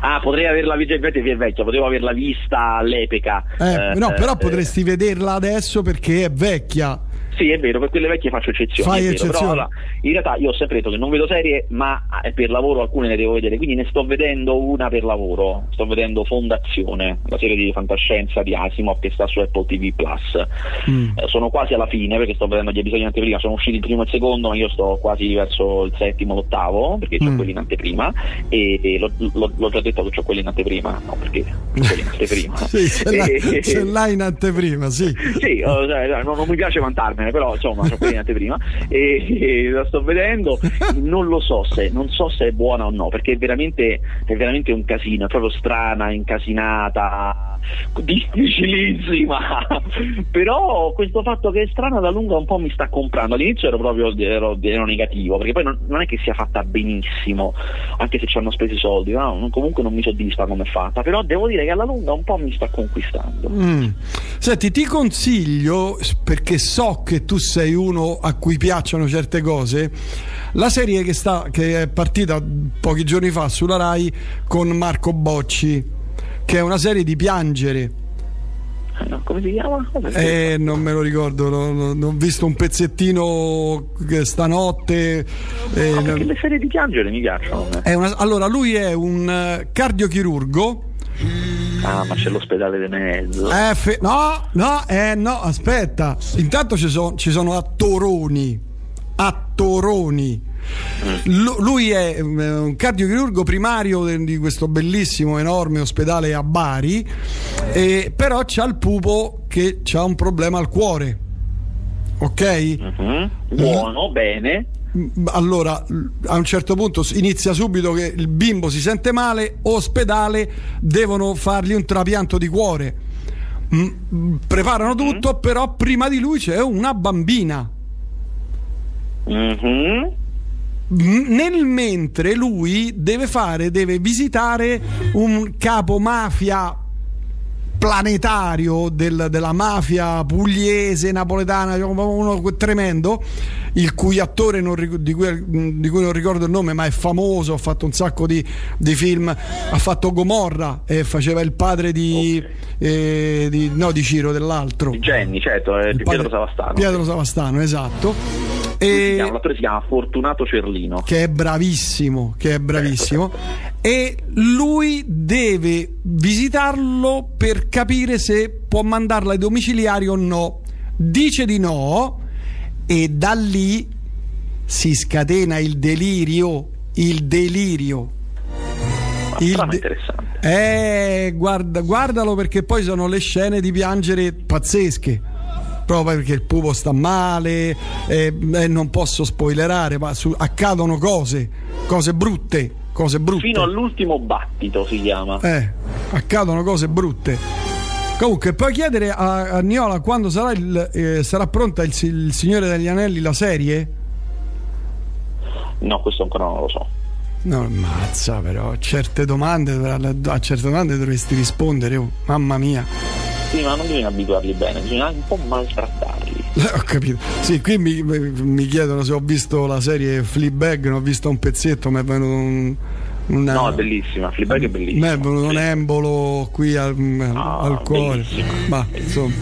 Ah, potrei averla vista, è vecchia, potevo averla vista all'epoca. Eh, no, però potresti vederla adesso perché è vecchia. Sì, è vero, per quelle vecchie faccio eccezioni. Fai vero, eccezioni. Però, allora, in realtà io ho sempre detto che non vedo serie, ma eh, per lavoro alcune le devo vedere, quindi ne sto vedendo una per lavoro. Sto vedendo Fondazione, la serie di fantascienza di Asimov che sta su Apple TV Plus. Mm. Eh, sono quasi alla fine perché sto vedendo gli episodi in anteprima, sono usciti il primo e il secondo, ma io sto quasi verso il settimo, l'ottavo, perché c'ho Mm. quelli in anteprima. E, e l'ho, l'ho- l'ho già detto che ho quelli in anteprima, no, perché ho quelli in anteprima. Sì, ce l'hai, ce l'hai in anteprima, sì. sì, oh, cioè, non, non mi piace vantarmene, però insomma, sono quelli in anteprima e, e la sto vedendo. Non lo so se, non so se è buona o no, perché è veramente, è veramente un casino, è proprio strana, incasinata, difficilissima. Però questo fatto che è strana da lunga un po' mi sta comprando. All'inizio ero proprio ero, ero negativo, perché poi non, non è che sia fatta benissimo, anche se ci hanno speso i soldi, no? Comunque non mi soddisfa come è fatta, però devo dire che alla lunga un po' mi sta conquistando. Mm. Senti, ti consiglio, perché so che tu sei uno a cui piacciono certe cose, la serie che, sta, che è partita pochi giorni fa sulla Rai con Marco Bocci, che è una serie di piangere. Eh, no, come si chiama? Eh, non me lo ricordo, non, non- ho visto un pezzettino stanotte. eh, Ah, perché le serie di piangere mi piacciono. è una- allora, lui è un eh, cardiochirurgo. Ah, ma c'è l'ospedale di mezzo. Eh, fe- no, no, eh, no, aspetta. Intanto ci, son- ci sono attoroni. Attoroni. Lu- lui è eh, un cardiochirurgo primario di questo bellissimo, enorme ospedale a Bari, e però c'ha il pupo che ha un problema al cuore. Ok? Mhm. Buono, bene. Mm, Allora, a un certo punto inizia subito che il bimbo si sente male, ospedale, devono fargli un trapianto di cuore. Mm, mm, Preparano tutto, però prima di lui c'è una bambina. Mhm. Nel mentre lui deve fare, deve visitare un capo mafia planetario del- della mafia pugliese, napoletana, cioè uno tremendo, il cui attore non di, cui, di cui non ricordo il nome, ma è famoso, ha fatto un sacco di, di film, ha fatto Gomorra e faceva il padre di, eh, di- no, di Ciro dell'altro. Di Jenny, certo, Il di Pietro padre- Savastano. Pietro Savastano, esatto. E-? L'attore si chiama Fortunato Cerlino. che è bravissimo, che è bravissimo, e lui deve visitarlo per capire se può mandarla ai domiciliari o no. Dice di no e da lì si scatena il delirio, il delirio. Ma Il de- interessante. Eh, guarda, guardalo perché poi sono le scene di piangere pazzesche. Proprio perché il pupo sta male, eh, eh, non posso spoilerare, ma su- accadono cose, cose brutte, cose brutte. Fino all'ultimo battito si chiama. Eh, accadono cose brutte. Comunque, puoi chiedere a, a Niola quando sarà, il, eh, sarà pronta il, il Signore degli Anelli, la serie? No, questo ancora non lo so. No, ammazza però, certe domande, a certe domande dovresti rispondere, oh, mamma mia. Sì, ma non bisogna abituarli bene, bisogna anche un po' maltrattarli. Ho capito. Sì, qui mi, mi chiedono se ho visto la serie Fleabag, non ho visto un pezzetto, mi è venuto un... una- No, è bellissima, Fleabag è Mi bellissima. è venuto un embolo qui al, al cuore. bellissima. Ma insomma.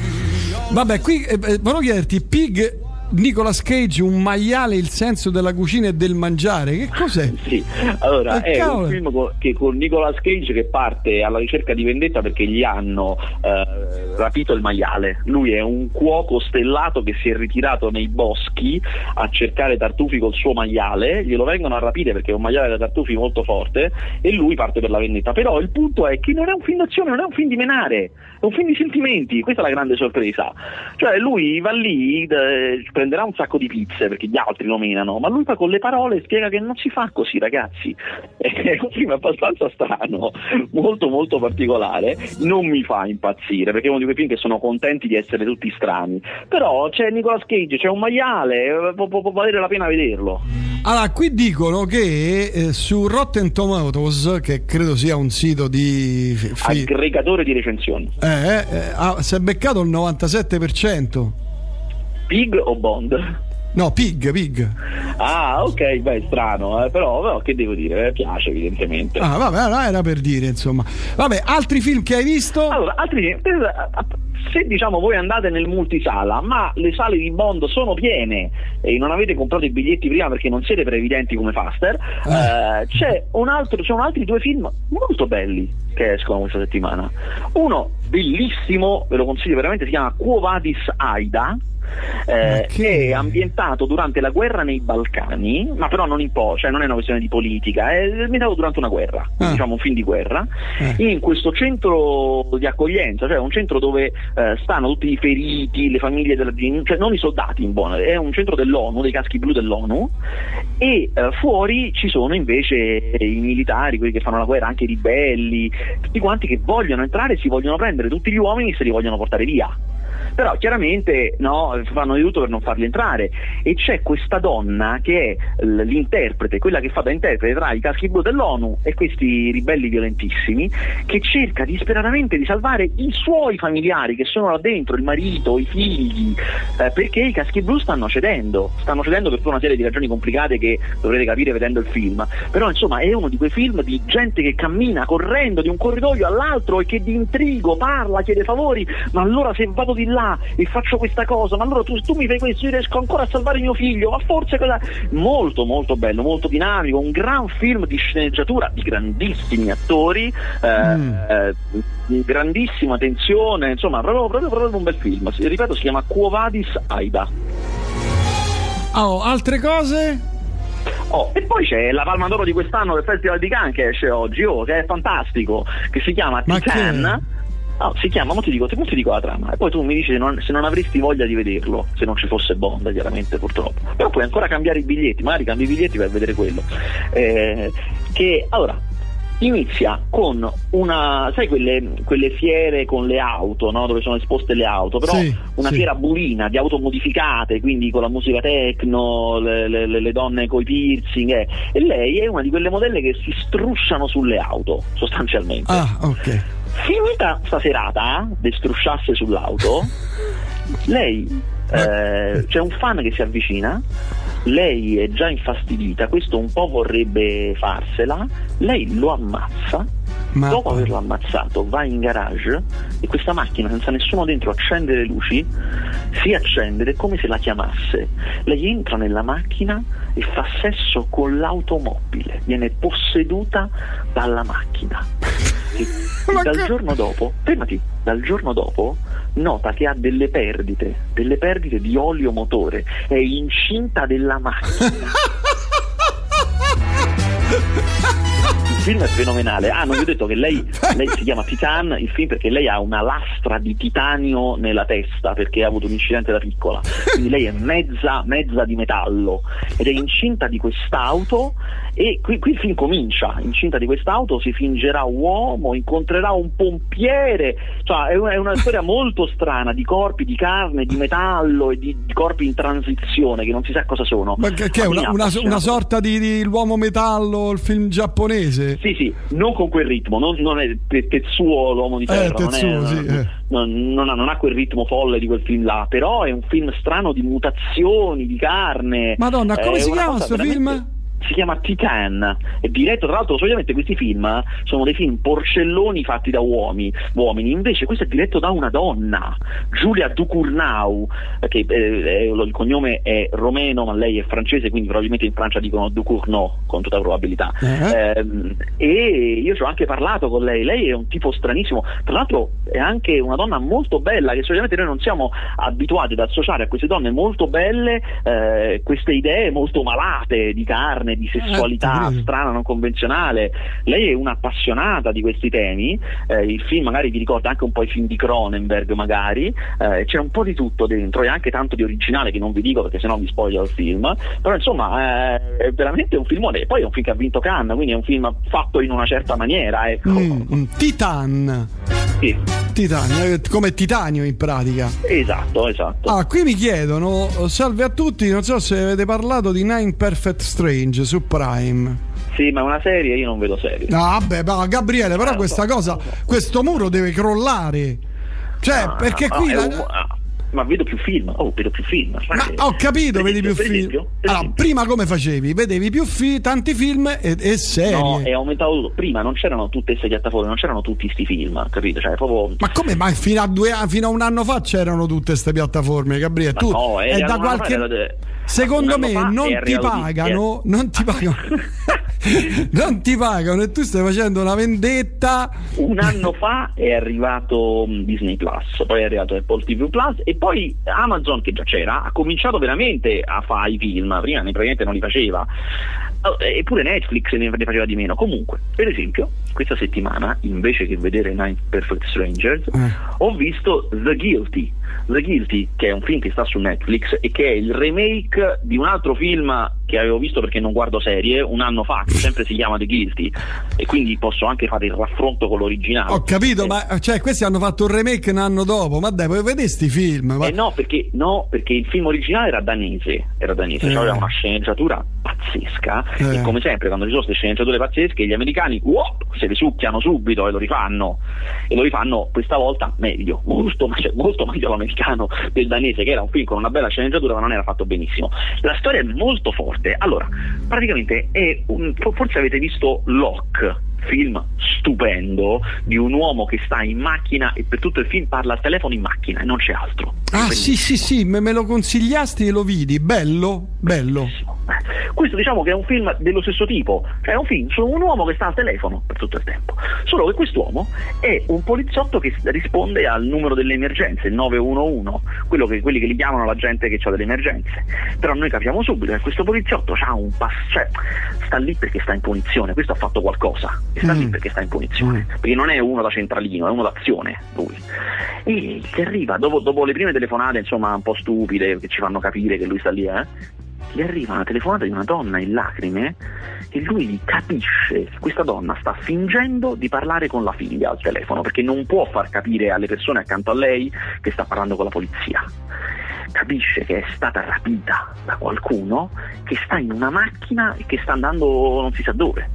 Vabbè, qui eh, eh, volevo chiederti, Pig Nicolas Cage, un maiale, il senso della cucina e del mangiare. Che cos'è? Sì, allora Eh, è cavolo. un film co- che con Nicolas Cage che parte alla ricerca di vendetta perché gli hanno eh, rapito il maiale. Lui è un cuoco stellato che si è ritirato nei boschi a cercare tartufi col suo maiale, glielo vengono a rapire perché è un maiale da tartufi molto forte e lui parte per la vendetta. Però il punto è che non è un film d'azione, non è un film di menare, un film di sentimenti, questa è la grande sorpresa. Cioè lui va lì, eh, prenderà un sacco di pizze perché gli altri lo menano, ma lui poi con le parole spiega che non si fa così ragazzi. È un film abbastanza strano, molto molto particolare, non mi fa impazzire perché è uno di quei film che sono contenti di essere tutti strani. Però c'è Nicolas Cage, c'è un maiale, eh, può, può- può valere la pena vederlo. Allora, qui dicono che eh, su Rotten Tomatoes, che credo sia un sito di... fi- Aggregatore di recensioni. eh, eh, ah, si è beccato il 97%. Pig o Bond? No, Pig, Pig. Ah, ok, beh, strano, eh, però, però, che devo dire, eh, piace evidentemente. Ah, vabbè, era per dire, insomma. Vabbè, altri film che hai visto? Allora, altri film. Se diciamo voi andate nel multisala, ma le sale di Bond sono piene e non avete comprato i biglietti prima perché non siete previdenti come Faster, eh. Eh, c'è un altro, ci sono altri due film molto belli che escono questa settimana. Uno bellissimo, ve lo consiglio veramente, si chiama Quo Vadis Aida eh, che... è ambientato durante la guerra nei Balcani, ma però non in po', cioè non è una questione di politica, è ambientato durante una guerra, ah. diciamo un film di guerra, eh. in questo centro di accoglienza, cioè un centro dove eh, stanno tutti i feriti, le famiglie della cioè non i soldati in buona, è un centro dell'ONU, dei caschi blu dell'ONU, e eh, fuori ci sono invece i militari, quelli che fanno la guerra, anche i ribelli, tutti quanti che vogliono entrare, si vogliono prendere tutti gli uomini e se li vogliono portare via però chiaramente no, fanno di tutto per non farli entrare. E c'è questa donna che è l'interprete, quella che fa da interprete tra i caschi blu dell'ONU e questi ribelli violentissimi che cerca disperatamente di salvare i suoi familiari che sono là dentro, il marito, i figli, eh, perché i caschi blu stanno cedendo, stanno cedendo per tutta una serie di ragioni complicate che dovrete capire vedendo il film, però insomma è uno di quei film di gente che cammina correndo di un corridoio all'altro e che di intrigo parla, chiede favori, ma allora se vado di là là e faccio questa cosa, ma allora tu, tu mi fai questo, io riesco ancora a salvare mio figlio, ma forse quella... Molto molto bello, molto dinamico, un gran film di sceneggiatura di grandissimi attori, eh, mm. eh, grandissima tensione, insomma proprio, proprio, proprio un bel film, ripeto si chiama Quo Vadis Aida. Oh, altre cose? Oh, e poi c'è la Palma d'Oro di quest'anno del Festival di Cannes che esce oggi, oh, che è fantastico, che si chiama Titan. No, si chiama, ma ti dico, ti dico la trama e poi tu mi dici se non, se non, avresti voglia di vederlo, se non ci fosse Bond, chiaramente purtroppo. Però puoi ancora cambiare i biglietti, magari cambi i biglietti per vedere quello. Eh, che allora inizia con una, sai quelle, quelle fiere con le auto, no? dove sono esposte le auto, però sì, una sì. fiera burina di auto modificate, quindi con la musica techno, le, le, le donne coi piercing, eh. e lei è una di quelle modelle che si strusciano sulle auto, sostanzialmente. Ah, ok Finita sta serata eh, di strusciasse sull'auto, lei eh, c'è un fan che si avvicina, lei è già infastidita, questo un po' vorrebbe farsela, lei lo ammazza ma... Dopo averlo ammazzato va in garage e questa macchina senza nessuno dentro accende le luci, si accende ed è come se la chiamasse. Lei entra nella macchina e fa sesso con l'automobile, viene posseduta dalla macchina. E, dal giorno dopo, fermati, dal giorno dopo nota che ha delle perdite, delle perdite di olio motore, è incinta della macchina. il film è fenomenale. Ah, non vi ho detto che lei, lei, si chiama Titan, il film perché lei ha una lastra di titanio nella testa perché ha avuto un incidente da piccola. Quindi lei è mezza, mezza di metallo ed è incinta di quest'auto e qui, qui il film comincia. Incinta di quest'auto si fingerà uomo, incontrerà un pompiere. Cioè, è, una, è una storia molto strana di corpi di carne, di metallo e di, di, corpi in transizione che non si sa cosa sono. Ma che, che è una, una, una, sorta di, di l'uomo metallo, il film giapponese? Sì, sì, non con quel ritmo, non, non è Tetsuo l'uomo di terra, eh, Tetsuo, non, è, sì, eh. non, non, ha, non, ha, quel ritmo folle di quel film là, però è un film strano di mutazioni, di carne. Madonna, come si chiama questo veramente... film? Si chiama Titan, è diretto tra l'altro solitamente questi film sono dei film porcelloni fatti da uomini, uomini. invece questo è diretto da una donna, Giulia Ducournau, che eh, il cognome è romeno ma lei è francese quindi probabilmente in Francia dicono Ducournau con tutta probabilità uh-huh. eh, e io ci ho anche parlato con lei, lei è un tipo stranissimo, tra l'altro è anche una donna molto bella che solitamente noi non siamo abituati ad associare a queste donne molto belle eh, queste idee molto malate di carne donne, di sessualità eh, strana, non convenzionale. Lei è un'appassionata di questi temi, eh, il film magari vi ricorda anche un po' i film di Cronenberg magari, eh, c'è un po' di tutto dentro e anche tanto di originale che non vi dico perché sennò vi spoglio il film, però insomma eh, è veramente un filmone, poi è un film che ha vinto Cannes, quindi è un film fatto in una certa maniera. Ecco. Mm, un Titan. Sì. Titanio, eh, come titanio in pratica. Esatto, esatto. Ah, qui mi chiedono, salve a tutti, non so se avete parlato di Nine Perfect Strange su Prime. Sì, ma è una serie, io non vedo serie. No, vabbè, ma Gabriele, però eh, questa so, cosa, so. questo muro deve crollare. Cioè, no, perché no, qui... No, la... ma vedo più film, oh, vedo più film. Ma ho capito, vedi più film. Esempio, allora, prima come facevi? Vedevi più film, tanti film e, e serie. No, è aumentato tutto. Prima non c'erano tutte queste piattaforme, non c'erano tutti questi film, capito? Cioè, proprio... Ma come? Ma fino a, due, fino a un anno fa c'erano tutte queste piattaforme, Gabriele. Tu no, è da qualche. Secondo me non ti pagano, non ti pagano. non ti pagano e tu stai facendo una vendetta. Un anno fa è arrivato mm, Disney Plus, poi è arrivato Apple TV Plus e poi Amazon, che già c'era, ha cominciato veramente a fare i film, prima praticamente non li faceva. Oh, eppure Netflix ne faceva di meno. Comunque, per esempio, questa settimana, invece che vedere Nine Perfect Strangers, eh. ho visto The Guilty. The Guilty, che è un film che sta su Netflix e che è il remake di un altro film che avevo visto perché non guardo serie un anno fa, che sempre si chiama The Guilty, e quindi posso anche fare il raffronto con l'originale. Ho capito, eh. ma cioè, questi hanno fatto un remake un anno dopo, ma dai, puoi vedere sti film? Ma... Eh no perché, no, perché il film originale era danese, era danese, eh. cioè aveva una sceneggiatura pazzesca, eh. e come sempre quando ci sono queste sceneggiature pazzesche, gli americani wow, se le succhiano subito e lo rifanno, e lo rifanno questa volta meglio, molto, cioè, molto meglio l'americano del danese, che era un film con una bella sceneggiatura ma non era fatto benissimo. La storia è molto forte. Allora, praticamente è un, forse avete visto Locke film stupendo di un uomo che sta in macchina e per tutto il film parla al telefono in macchina e non c'è altro. Ah sì sì sì, me, me lo consigliasti e lo vidi, bello, bello. Bellissimo. Questo diciamo che è un film dello stesso tipo, cioè è un film su un uomo che sta al telefono per tutto il tempo, solo che quest'uomo è un poliziotto che risponde al numero delle emergenze, il 911, quello che, quelli che li chiamano la gente che ha delle emergenze, però noi capiamo subito che questo poliziotto ha un pass, cioè sta lì perché sta in punizione, questo ha fatto qualcosa e sta mm. lì perché sta in punizione, mm. perché non è uno da centralino, è uno d'azione lui. E che arriva dopo, dopo le prime telefonate insomma un po' stupide che ci fanno capire che lui sta lì, eh, gli arriva una telefonata di una donna in lacrime e lui capisce che questa donna sta fingendo di parlare con la figlia al telefono perché non può far capire alle persone accanto a lei che sta parlando con la polizia. Capisce che è stata rapita da qualcuno che sta in una macchina e che sta andando non si sa dove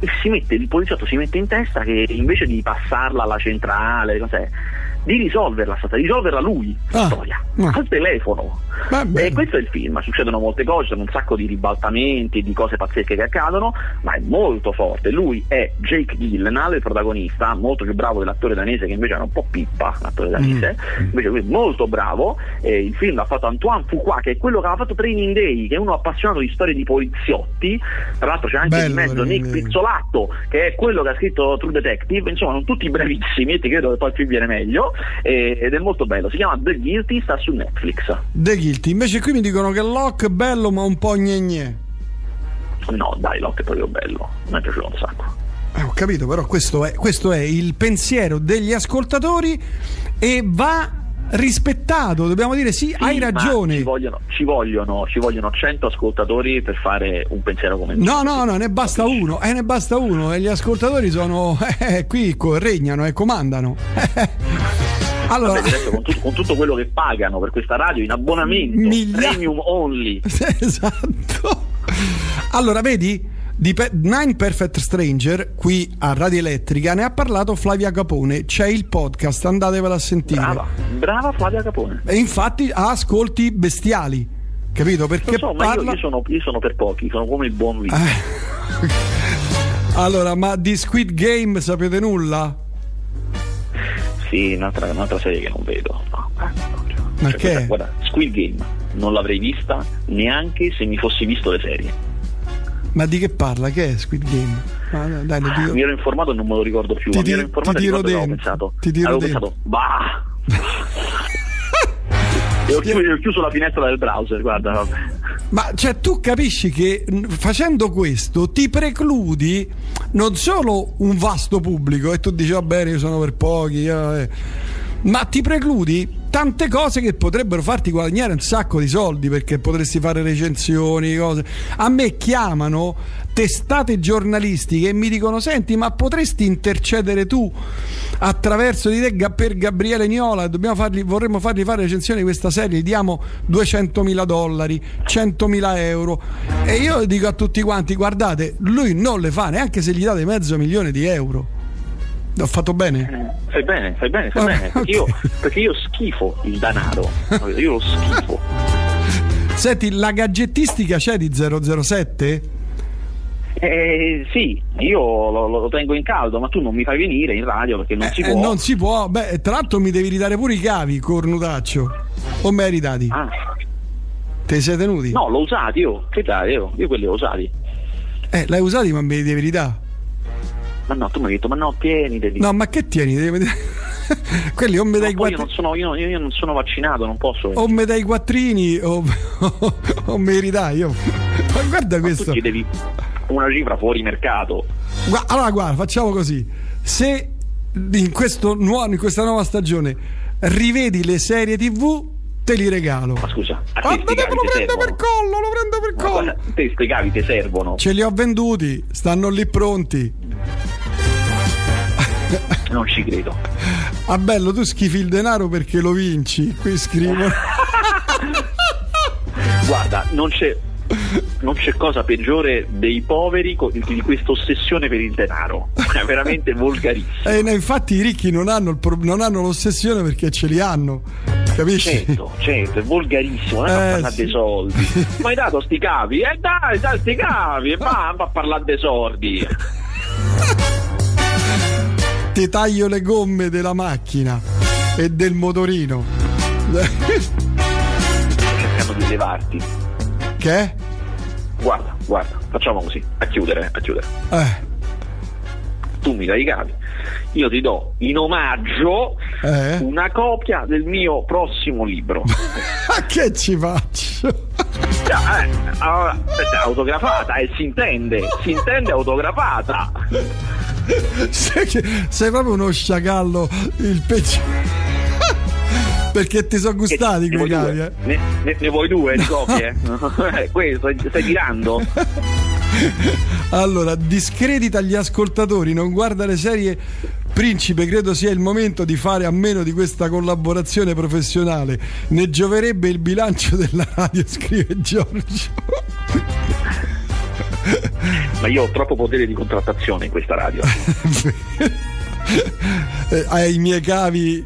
e mette, il poliziotto si mette in testa che invece di passarla alla centrale, cos'è, di risolverla, stata risolverla lui, la ah, storia, ah. al telefono. E questo è il film, succedono molte cose, sono un sacco di ribaltamenti, di cose pazzesche che accadono, ma è molto forte. Lui è Jake Gyllenhaal, il protagonista, molto più bravo dell'attore danese che invece era un po' pippa, l'attore danese, mm. invece lui è molto bravo. Eh, il film l'ha fatto Antoine Fuqua, che è quello che aveva fatto Training Day, che è uno appassionato di storie di poliziotti, tra l'altro c'è anche Bello, in mezzo Nick Pizzolatto, che è quello che ha scritto True Detective, insomma sono tutti bravissimi e ti credo che poi il film viene meglio ed è molto bello. Si chiama The Guilty, sta su Netflix. The Guilty, invece qui mi dicono che Locke è bello ma un po' gne No, dai, Locke è proprio bello, mi è piaciuto un sacco. Eh, ho capito, però questo è, questo è il pensiero degli ascoltatori e va rispettato, dobbiamo dire sì, sì hai ragione. Ci vogliono, ci, vogliono, ci vogliono 100 ascoltatori per fare un pensiero come No, no, no, ne basta uno, eh, ne basta uno e gli ascoltatori sono eh, qui, regnano e comandano. Allora, Vabbè, con, tutto, con, tutto, quello che pagano per questa radio in abbonamento, miglia... premium only. esatto. Allora, vedi? Di Pe- Nine Perfect Stranger qui a Radio Elettrica ne ha parlato Flavia Capone. C'è il podcast, andatevela a sentire. Brava, brava Flavia Capone. E infatti ha ascolti bestiali, capito? Perché so, parla... io, io, sono, io, sono, per pochi, sono come il buon vino. Eh. allora, ma di Squid Game sapete nulla? Sì, un'altra, un'altra serie che non vedo. No, eh, ma cioè, che? Guarda, guarda, Squid Game non l'avrei vista neanche se mi fossi visto le serie. Ma di che parla? Che è Squid Game? Ah, dai, dico... Mi ero informato e non me lo ricordo più. Ti, ti, mi ero informato ti tiro dentro. pensato. Ti tiro avevo dentro. pensato, bah! e ho chiuso, ho chiuso, la finestra del browser, guarda. Ma cioè tu capisci che facendo questo ti precludi non solo un vasto pubblico e tu dici va bene io sono per pochi, eh, ma ti precludi tante cose che potrebbero farti guadagnare un sacco di soldi perché potresti fare recensioni, cose. A me chiamano testate giornalistiche e mi dicono: Senti, ma potresti intercedere tu attraverso di te per Gabriele Niola? Fargli, vorremmo fargli fare recensioni di questa serie, gli diamo 200.000 dollari, 100.000 euro. E io dico a tutti quanti: guardate, lui non le fa neanche se gli date mezzo milione di euro Ho fatto bene? Eh, fai bene, fai bene, fai ah, bene. Perché, okay. io, perché io schifo il denaro. Io lo schifo. Senti, la gadgettistica c'è di 007? Eh, sì, io lo, lo, tengo in caldo, ma tu non mi fai venire in radio perché non eh, si può. Eh, non si può, beh, tra l'altro mi devi ridare pure i cavi, cornutaccio. O me li dati? Ah. Te sei tenuti? No, l'ho usati io. Che dai, io, io quelli ho usati. Eh, l'hai usati, ma me li devi ridare. Ma no, tu mi hai detto, ma no, tieni. Devi... No, ma che tieni? Devi... Quelli o me dai no, quattrini. Io, sono, io, io, non sono vaccinato, non posso. O me dai quattrini o, o, o me li ridai. Io. Ma guarda ma questo. Tu devi una cifra fuori mercato. Gua- allora, guarda, facciamo così. Se in, nuovo, in questa nuova stagione rivedi le serie TV te li regalo. Ma scusa, a te lo prendo per collo, lo prendo per collo. Ma te sti cavi ti servono. Ce li ho venduti, stanno lì pronti. Non ci credo. Ah bello, tu schifi il denaro perché lo vinci. Qui scrivo. Guarda, non c'è non c'è cosa peggiore dei poveri di questa ossessione per il denaro. È veramente volgarissimo. Eh, infatti i ricchi non hanno, pro- non hanno, l'ossessione perché ce li hanno. Capisci? Certo, certo, è volgarissimo, non è eh, parlare sì. dei soldi. Ma hai dato sti cavi? Eh dai, dai sti cavi, e va, va a parlare dei soldi. Ti taglio le gomme della macchina e del motorino. Cercando di levarti. Che? Guarda, guarda, facciamo così, a chiudere, a chiudere. Eh. Tu mi dai i cavi, io ti do in omaggio eh? una copia del mio prossimo libro. Che ci faccio? Eh, allora, autografata e eh, si intende, si intende autografata. Sei, sei proprio uno sciacallo il peggiore. Perché ti sono gustati quei cavi, eh? Ne, ne, ne, vuoi due di copie? Eh, questo, stai tirando? allora, discredita gli ascoltatori, non guarda le serie Principe, credo sia il momento di fare a meno di questa collaborazione professionale. Ne gioverebbe il bilancio della radio, scrive Giorgio. Ma io ho troppo potere di contrattazione in questa radio. Eh, hai i miei cavi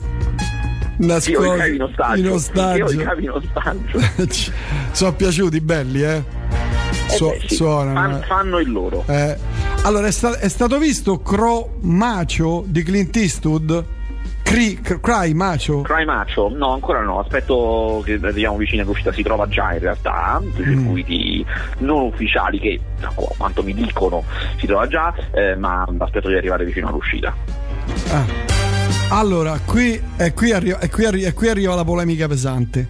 nascosti in ostaggio. In ostaggio. Io i cavi in ostaggio. Sono piaciuti, belli, eh? eh so, beh, sì. suonano, Fan, fanno il loro. Eh. Allora, è, sta- è, stato visto Cro Macio di Clint Eastwood? Cry, cry Macio? Cry Macio? No, ancora no. Aspetto che arriviamo vicini all'uscita. Si trova già in realtà, mm. circuiti non ufficiali che, quanto mi dicono, si trova già, eh, ma aspetto di arrivare vicino all'uscita. Ah. Allora, qui, e qui, arriva, e qui, arriva, e qui arriva la polemica pesante.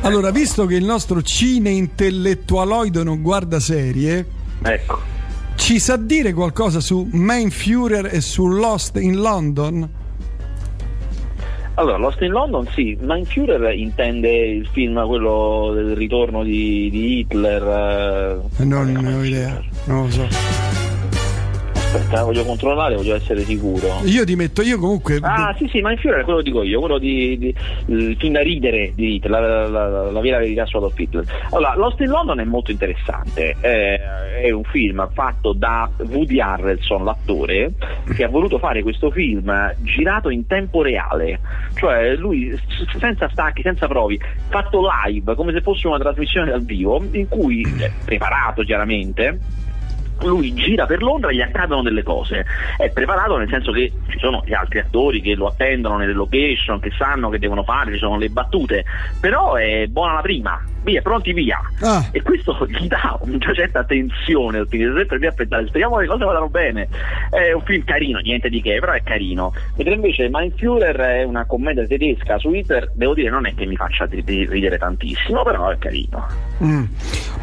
Allora, visto che il nostro cine intellettualoide non guarda serie, ecco. ci sa dire qualcosa su Main Führer e su Lost in London? Allora, Lost in London sì, Main Führer intende il film, quello del ritorno di, di Hitler. Eh, non ne ho idea, non lo so aspetta, voglio controllare, voglio essere sicuro. Io ti metto, io comunque. Ah, sì, sì, ma in fiore quello dico io, quello di, di, il film da ridere di Hitler, la, la, la, la vera verità su Adolf Hitler. Allora, Lost in London è molto interessante, eh, è un film fatto da Woody Harrelson, l'attore, che ha voluto fare questo film girato in tempo reale, cioè lui senza stacchi, senza provi, fatto live, come se fosse una trasmissione dal vivo, in cui, eh, preparato chiaramente, lui gira per Londra e gli accadono delle cose. È preparato nel senso che ci sono gli altri attori che lo attendono nelle location, che sanno che devono fare, ci sono le battute, però è buona la prima, via, pronti via. Ah. E questo gli dà una certa tensione, sempre lì a pensare, speriamo che le cose vadano bene. È un film carino, niente di che, però è carino. Mentre invece Mindfuhrer è una commedia tedesca su Hitler, devo dire non è che mi faccia ridere tantissimo, però è carino. Mm.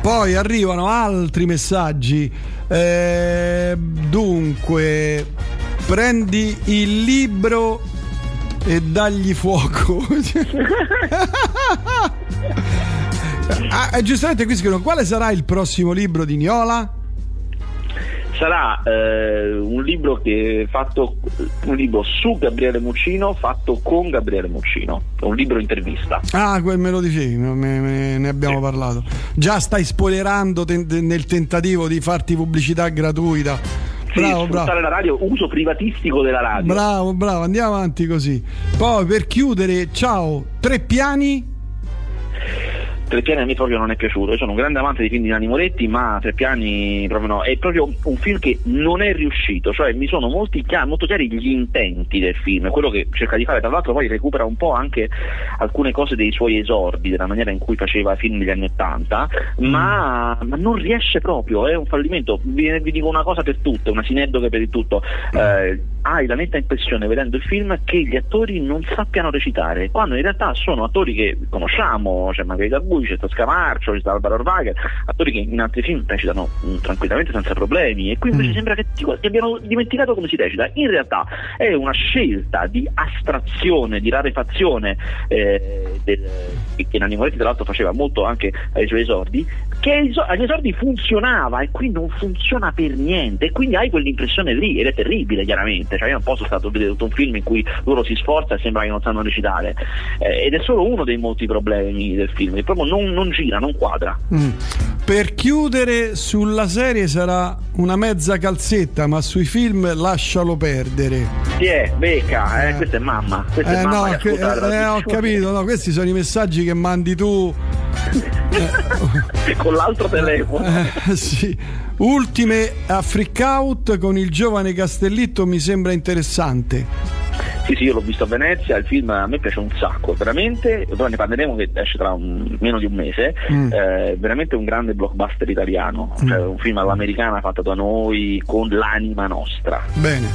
Poi arrivano altri messaggi. Eh, dunque, prendi il libro e dagli fuoco. ah, giustamente qui scrivono quale sarà il prossimo libro di Niola? sarà eh, un libro che fatto un libro su Gabriele Muccino fatto con Gabriele Muccino un libro intervista ah quel me lo dicevi me, me, ne abbiamo sì. parlato già stai spoilerando ten- nel tentativo di farti pubblicità gratuita bravo, bravo. la radio, uso privatistico della radio. Bravo, bravo, andiamo avanti così. Poi per chiudere, ciao, tre piani Tre piani a me proprio non è piaciuto. Io sono un grande amante dei film di Nanni Moretti, ma Tre piani proprio no. È proprio un film che non è riuscito, cioè mi sono molti chiari, molto chiari gli intenti del film, quello che cerca di fare. Tra l'altro poi recupera un po' anche alcune cose dei suoi esordi, della maniera in cui faceva film negli anni Ottanta, ma, ma, non riesce proprio, è un fallimento. Vi, vi, dico una cosa per tutte, una sineddoche per il tutto. Eh, hai la netta impressione vedendo il film che gli attori non sappiano recitare, quando in realtà sono attori che conosciamo, c'è cioè Margherita Bui, c'è sta Scamarcio, c'è Alvaro Orvaga, attori che in altri film recitano mh, tranquillamente senza problemi e qui invece mm. sembra che ti, ti, abbiano dimenticato come si recita. In realtà è una scelta di astrazione, di rarefazione eh, del, che Nanni Moretti tra l'altro faceva molto anche ai suoi esordi, che agli esordi funzionava e qui non funziona per niente e quindi hai quell'impressione lì ed è terribile chiaramente, cioè io non posso stato vedere tutto un film in cui loro si sforza e sembra che non sanno recitare eh, ed è solo uno dei molti problemi del film, è proprio non, non gira, non quadra. Mm. Per chiudere sulla serie sarà una mezza calzetta, ma sui film lascialo perdere. Chi è? Becca, eh, eh. questa è mamma. Questa eh, è mamma no, che, eh, ho capito, no, questi sono i messaggi che mandi tu. con l'altro telefono. Eh, sì. Ultime a freak out con il giovane Castellitto mi sembra interessante. Sì, sì, io l'ho visto a Venezia, il film a me piace un sacco, veramente, poi ne parleremo che esce tra un, meno di un mese, mm. eh, veramente un grande blockbuster italiano, mm. cioè un film all'americana fatto da noi con l'anima nostra. Bene.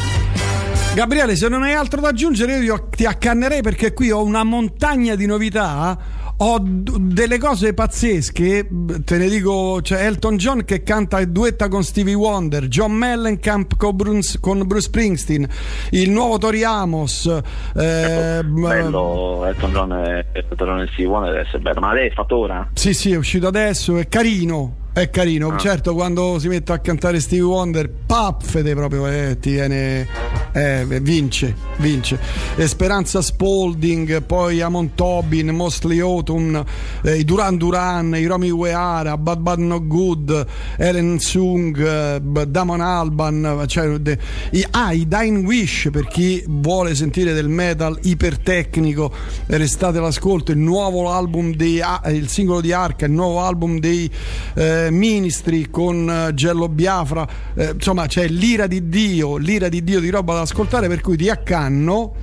Gabriele, se non hai altro da aggiungere, io ti accannerei perché qui ho una montagna di novità ho delle cose pazzesche, te ne dico, c'è Elton John che canta e duetta con Stevie Wonder, John Mellencamp con Bruce, con Bruce Springsteen, il nuovo Tori Amos. Eh, bello, Elton John e, Elton John e Stevie Wonder deve essere bello, ma lei è fatto ora? Sì, sì, è uscito adesso, è carino. È carino, ah. certo quando si mette a cantare Stevie Wonder, paffete proprio, eh, ti viene, eh, vince, vince. Speranza Spalding, poi Amon Tobin, Mosley Autumn, eh, i Duran Duran, i Romy Weara, Bad Bad No Good, Ellen Sung, eh, Damon Alban, cioè, de, i, ah, i Dying Wish per chi vuole sentire del metal ipertecnico, restate all'ascolto, il nuovo album dei, il singolo di Arca, il nuovo album dei eh, Ministri con eh, Gello Biafra, eh, insomma c'è l'ira di Dio, l'ira di Dio di roba da ascoltare per cui ti accanno.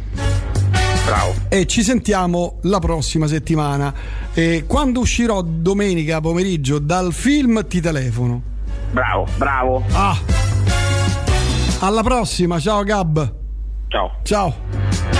Bravo. E ci sentiamo la prossima settimana. E quando uscirò domenica pomeriggio dal film ti telefono. Bravo, bravo. Ah. Alla prossima, ciao Gab. Ciao. Ciao.